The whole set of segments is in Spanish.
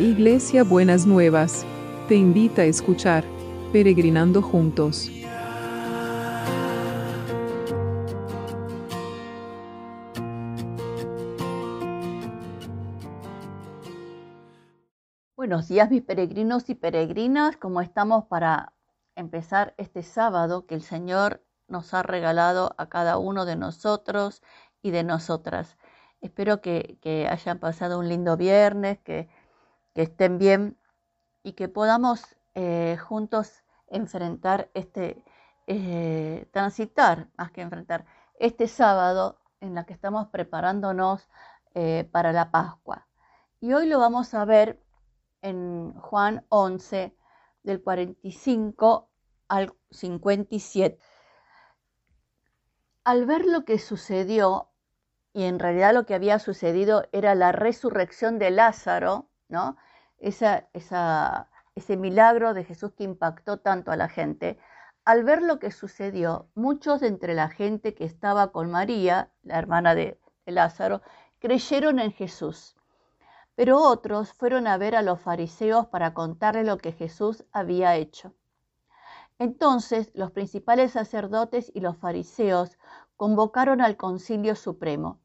Iglesia Buenas Nuevas, te invita a escuchar Peregrinando Juntos. Buenos días mis peregrinos y peregrinas, ¿cómo estamos para empezar este sábado que el Señor nos ha regalado a cada uno de nosotros y de nosotras? Espero que, hayan pasado un lindo viernes, que, estén bien y que podamos eh, juntos enfrentar este, eh, transitar, más que enfrentar, este sábado en la que estamos preparándonos eh, para la Pascua. Y hoy lo vamos a ver en Juan 11, del 45 al 57. Al ver lo que sucedió y en realidad lo que había sucedido era la resurrección de Lázaro, Esa, ese milagro de Jesús que impactó tanto a la gente. Al ver lo que sucedió, muchos de entre la gente que estaba con María, la hermana de, de Lázaro, creyeron en Jesús. Pero otros fueron a ver a los fariseos para contarle lo que Jesús había hecho. Entonces los principales sacerdotes y los fariseos convocaron al concilio supremo.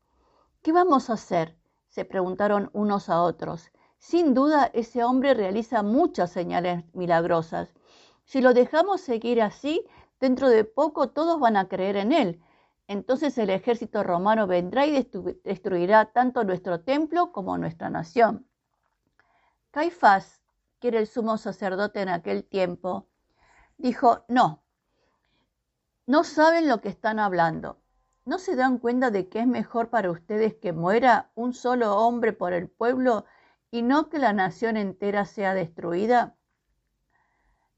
¿Qué vamos a hacer? se preguntaron unos a otros. Sin duda ese hombre realiza muchas señales milagrosas. Si lo dejamos seguir así, dentro de poco todos van a creer en él. Entonces el ejército romano vendrá y destruirá tanto nuestro templo como nuestra nación. Caifás, que era el sumo sacerdote en aquel tiempo, dijo, no, no saben lo que están hablando. ¿No se dan cuenta de que es mejor para ustedes que muera un solo hombre por el pueblo y no que la nación entera sea destruida?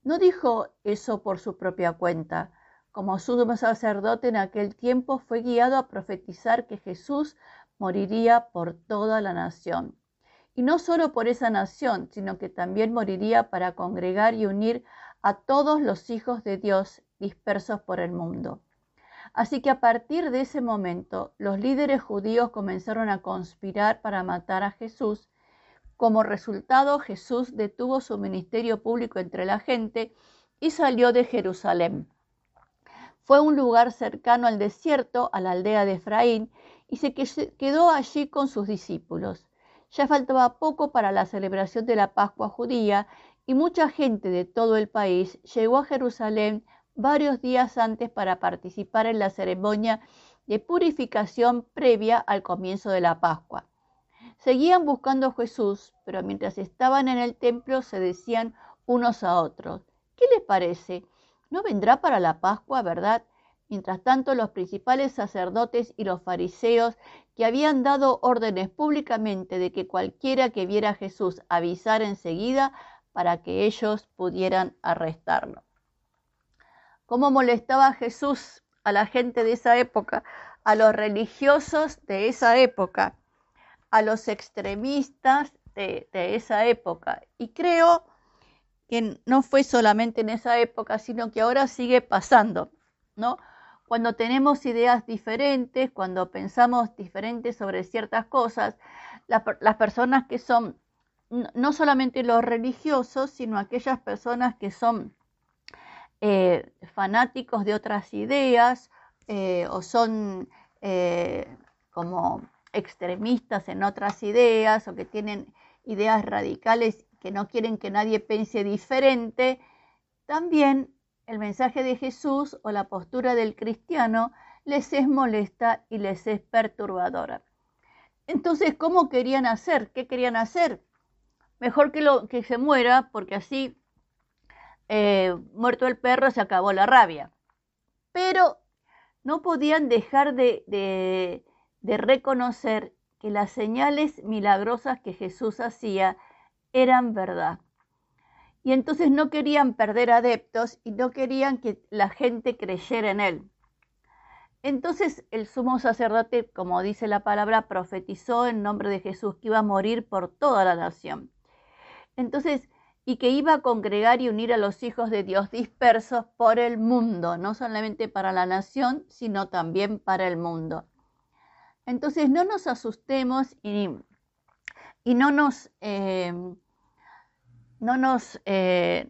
No dijo eso por su propia cuenta. Como sumo sacerdote en aquel tiempo fue guiado a profetizar que Jesús moriría por toda la nación. Y no solo por esa nación, sino que también moriría para congregar y unir a todos los hijos de Dios dispersos por el mundo. Así que a partir de ese momento, los líderes judíos comenzaron a conspirar para matar a Jesús. Como resultado, Jesús detuvo su ministerio público entre la gente y salió de Jerusalén. Fue un lugar cercano al desierto, a la aldea de Efraín, y se quedó allí con sus discípulos. Ya faltaba poco para la celebración de la Pascua judía y mucha gente de todo el país llegó a Jerusalén varios días antes para participar en la ceremonia de purificación previa al comienzo de la Pascua. Seguían buscando a Jesús, pero mientras estaban en el templo se decían unos a otros, ¿qué les parece? ¿No vendrá para la Pascua, verdad? Mientras tanto, los principales sacerdotes y los fariseos, que habían dado órdenes públicamente de que cualquiera que viera a Jesús avisara enseguida para que ellos pudieran arrestarlo cómo molestaba Jesús a la gente de esa época, a los religiosos de esa época, a los extremistas de, esa época. Y creo que no fue solamente en esa época, sino que ahora sigue pasando, ¿no? Cuando tenemos ideas diferentes, cuando pensamos diferentes sobre ciertas cosas, las personas que son, no solamente los religiosos, sino aquellas personas que son eh, fanáticos de otras ideas eh, o son eh, como extremistas en otras ideas o que tienen ideas radicales que no quieren que nadie piense diferente, también el mensaje de Jesús o la postura del cristiano les es molesta y les es perturbadora. Entonces, ¿cómo querían hacer? ¿Qué querían hacer? Mejor que, lo, que se muera, porque así eh, muerto el perro, se acabó la rabia. Pero no podían dejar de, de reconocer que las señales milagrosas que Jesús hacía eran verdad. Y entonces no querían perder adeptos y no querían que la gente creyera en él. Entonces el sumo sacerdote, como dice la palabra, profetizó en nombre de Jesús que iba a morir por toda la nación. Entonces y que iba a congregar y unir a los hijos de Dios dispersos por el mundo, no solamente para la nación, sino también para el mundo. Entonces no nos asustemos y, no nos, eh, no nos eh,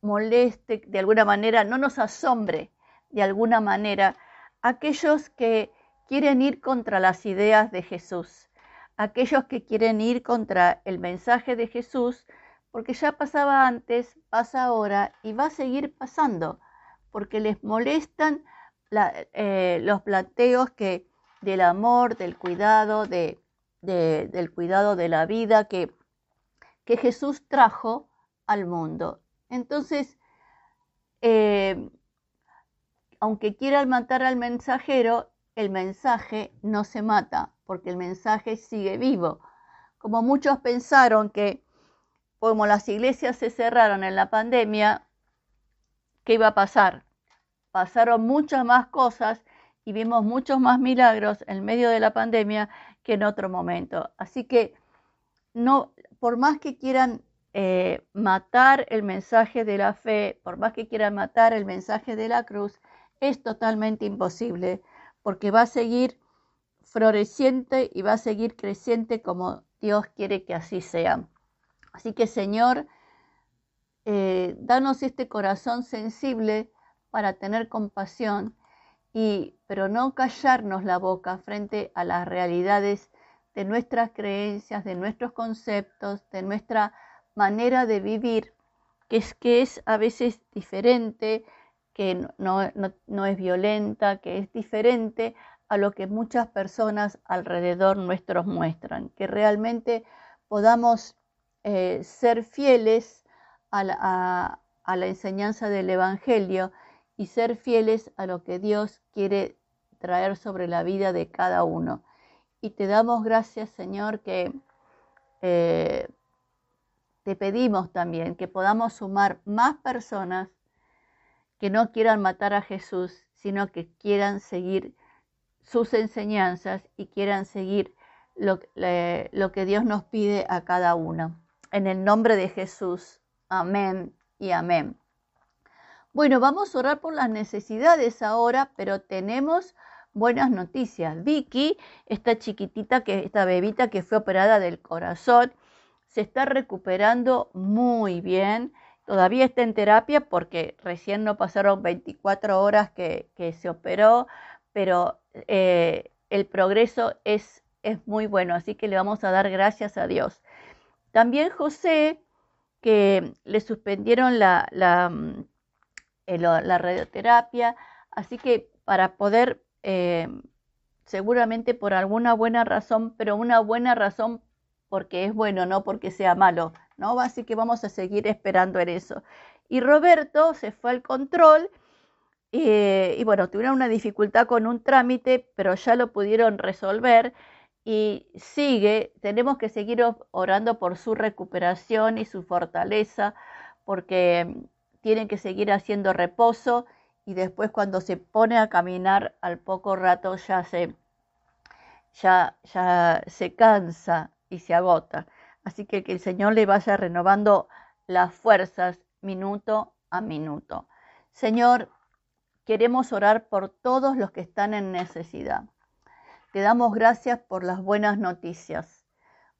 moleste de alguna manera, no nos asombre de alguna manera aquellos que quieren ir contra las ideas de Jesús, aquellos que quieren ir contra el mensaje de Jesús, porque ya pasaba antes, pasa ahora y va a seguir pasando, porque les molestan eh, los planteos que del amor, del cuidado, de, del cuidado de la vida que, que Jesús trajo al mundo. Entonces, eh, aunque quieran matar al mensajero, el mensaje no se mata, porque el mensaje sigue vivo. Como muchos pensaron que, como las iglesias se cerraron en la pandemia, ¿qué iba a pasar? Pasaron muchas más cosas y vimos muchos más milagros en medio de la pandemia que en otro momento. Así que no, por más que quieran eh, matar el mensaje de la fe, por más que quieran matar el mensaje de la cruz, es totalmente imposible, porque va a seguir floreciente y va a seguir creciente como Dios quiere que así sea. Así que Señor, eh, danos este corazón sensible para tener compasión y pero no callarnos la boca frente a las realidades de nuestras creencias, de nuestros conceptos, de nuestra manera de vivir, que es que es a veces diferente, que no, es violenta, que es diferente a lo que muchas personas alrededor nuestros muestran, que realmente podamos eh, ser fieles a la enseñanza del Evangelio y ser fieles a lo que Dios quiere traer sobre la vida de cada uno. Y te damos gracias, Señor, que eh, te pedimos también que podamos sumar más personas que no quieran matar a Jesús, sino que quieran seguir sus enseñanzas y quieran seguir lo, lo que Dios nos pide a cada uno. En el nombre de Jesús. Amén y amén. Bueno, vamos a orar por las necesidades ahora, pero tenemos buenas noticias. Vicky, esta chiquitita, que, esta bebita que fue operada del corazón, se está recuperando muy bien. Todavía está en terapia porque recién no pasaron 24 horas que, se operó, pero eh, el progreso es, muy bueno, así que le vamos a dar gracias a Dios. También José, que le suspendieron la, la mm, la radioterapia, así que para poder, eh, seguramente por alguna buena razón, pero una buena razón porque es bueno, no porque sea malo, ¿no? Así que vamos a seguir esperando en eso. Y Roberto se fue al control eh, y bueno, tuvieron una dificultad con un trámite, pero ya lo pudieron resolver y sigue, tenemos que seguir orando por su recuperación y su fortaleza, porque tienen que seguir haciendo reposo y después cuando se pone a caminar al poco rato ya se, ya, ya se cansa y se agota. Así que que el Señor le vaya renovando las fuerzas minuto a minuto. Señor, queremos orar por todos los que están en necesidad. Te damos gracias por las buenas noticias,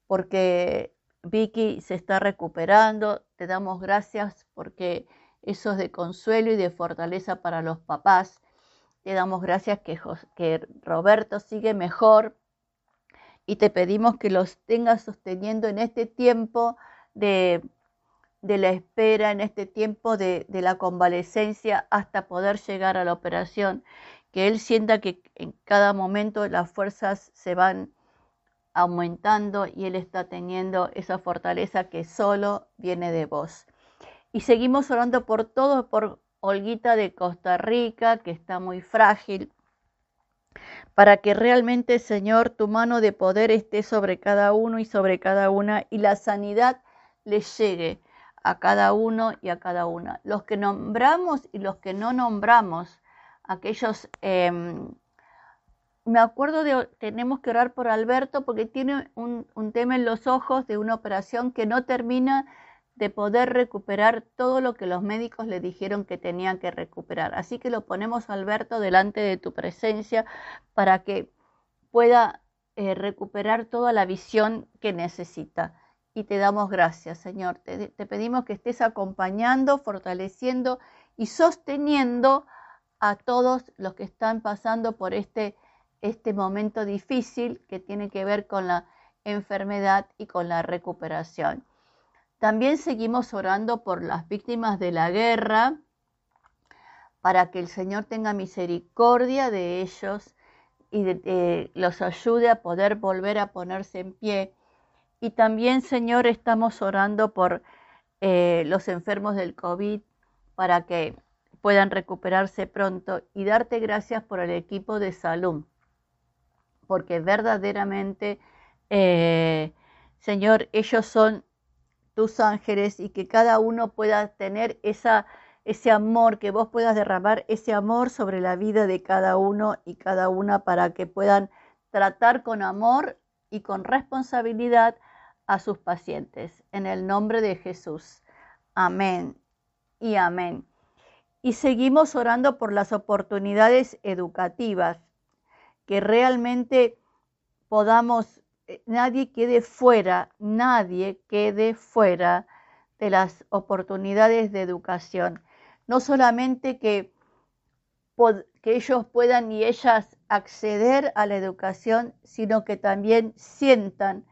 porque Vicky se está recuperando. Te damos gracias porque eso es de consuelo y de fortaleza para los papás. Te damos gracias que, Roberto sigue mejor y te pedimos que los tengas sosteniendo en este tiempo de, la espera, en este tiempo de, de, la convalecencia hasta poder llegar a la operación, que él sienta que en cada momento las fuerzas se van aumentando y él está teniendo esa fortaleza que solo viene de vos. Y seguimos orando por todos, por Olguita de Costa Rica, que está muy frágil, para que realmente, Señor, tu mano de poder esté sobre cada uno y sobre cada una y la sanidad le llegue a cada uno y a cada una. Los que nombramos y los que no nombramos, aquellos... Em, me acuerdo de, tenemos que orar por Alberto porque tiene un tema en los ojos de una operación que no termina de poder recuperar todo lo que los médicos le dijeron que tenía que recuperar. Así que lo ponemos, Alberto, delante de tu presencia para que pueda eh, recuperar toda la visión que necesita. y te damos gracias, Señor. Te, te, pedimos que estés acompañando, fortaleciendo y sosteniendo a todos los que están pasando por este, este momento difícil que tiene que ver con la enfermedad y con la recuperación. También seguimos orando por las víctimas de la guerra, para que el Señor tenga misericordia de ellos y de, los ayude a poder volver a ponerse en pie. Y también, Señor, estamos orando por eh, los enfermos del COVID para que puedan recuperarse pronto y darte gracias por el equipo de salud, porque verdaderamente, eh, Señor, ellos son tus ángeles y que cada uno pueda tener esa ese amor, que vos puedas derramar ese amor sobre la vida de cada uno y cada una para que puedan tratar con amor y con responsabilidad a sus pacientes. En el nombre de Jesús. Amén y amén. Y seguimos orando por las oportunidades educativas, que realmente podamos, nadie quede fuera, nadie quede fuera de las oportunidades de educación. No solamente que, que ellos puedan y ellas acceder a la educación, sino que también sientan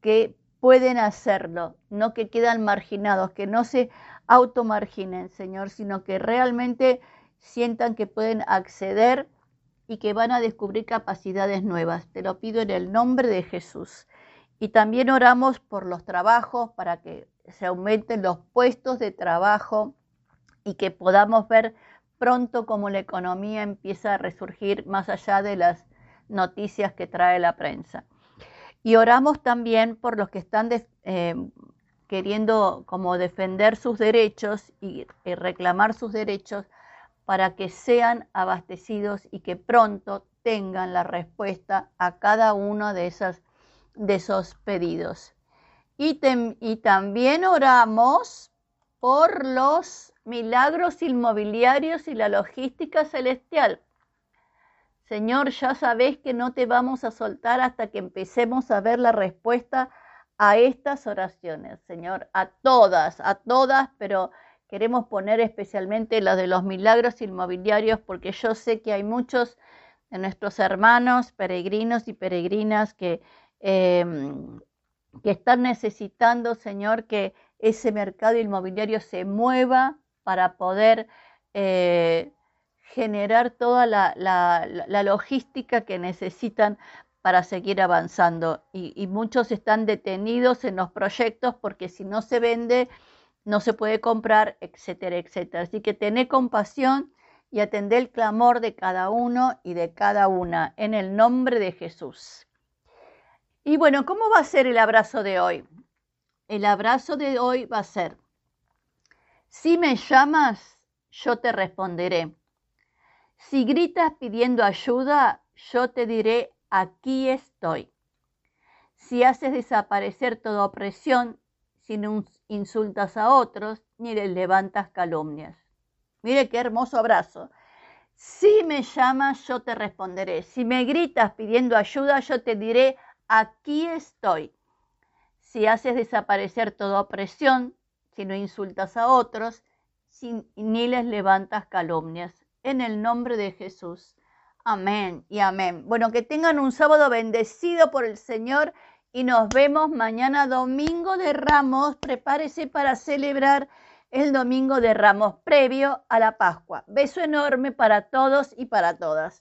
que pueden hacerlo, no que quedan marginados, que no se automarginen, Señor, sino que realmente sientan que pueden acceder y que van a descubrir capacidades nuevas. Te lo pido en el nombre de Jesús. Y también oramos por los trabajos para que se aumenten los puestos de trabajo y que podamos ver pronto cómo la economía empieza a resurgir más allá de las noticias que trae la prensa. Y oramos también por los que están eh, queriendo como defender sus derechos y, y reclamar sus derechos para que sean abastecidos y que pronto tengan la respuesta a cada uno de, esas, de esos pedidos. Y, y también oramos por los milagros inmobiliarios y la logística celestial. Señor, ya sabes que no te vamos a soltar hasta que empecemos a ver la respuesta a estas oraciones, Señor, a todas, a todas, pero queremos poner especialmente la de los milagros inmobiliarios porque yo sé que hay muchos de nuestros hermanos, peregrinos y peregrinas que, em, que están necesitando, Señor, que ese mercado inmobiliario se mueva para poder eh, generar toda la, logística que necesitan para seguir avanzando. Y, muchos están detenidos en los proyectos porque si no se vende, no se puede comprar, etcétera, etcétera. Así que tené compasión y atendé el clamor de cada uno y de cada una en el nombre de Jesús. Y bueno, ¿cómo va a ser el abrazo de hoy? El abrazo de hoy va a ser si me llamas, yo te responderé. Si gritas pidiendo ayuda, yo te diré, aquí estoy. Si haces desaparecer toda opresión, si no insultas a otros, ni les levantas calumnias. Mire qué hermoso abrazo. Si me llamas, yo te responderé. Si me gritas pidiendo ayuda, yo te diré, aquí estoy. Si haces desaparecer toda opresión, si no insultas a otros, ni les levantas calumnias. En el nombre de Jesús. Amén y amén. Bueno, que tengan un sábado bendecido por el Señor y nos vemos mañana domingo de Ramos. Prepárese para celebrar el domingo de Ramos previo a la Pascua. Beso enorme para todos y para todas.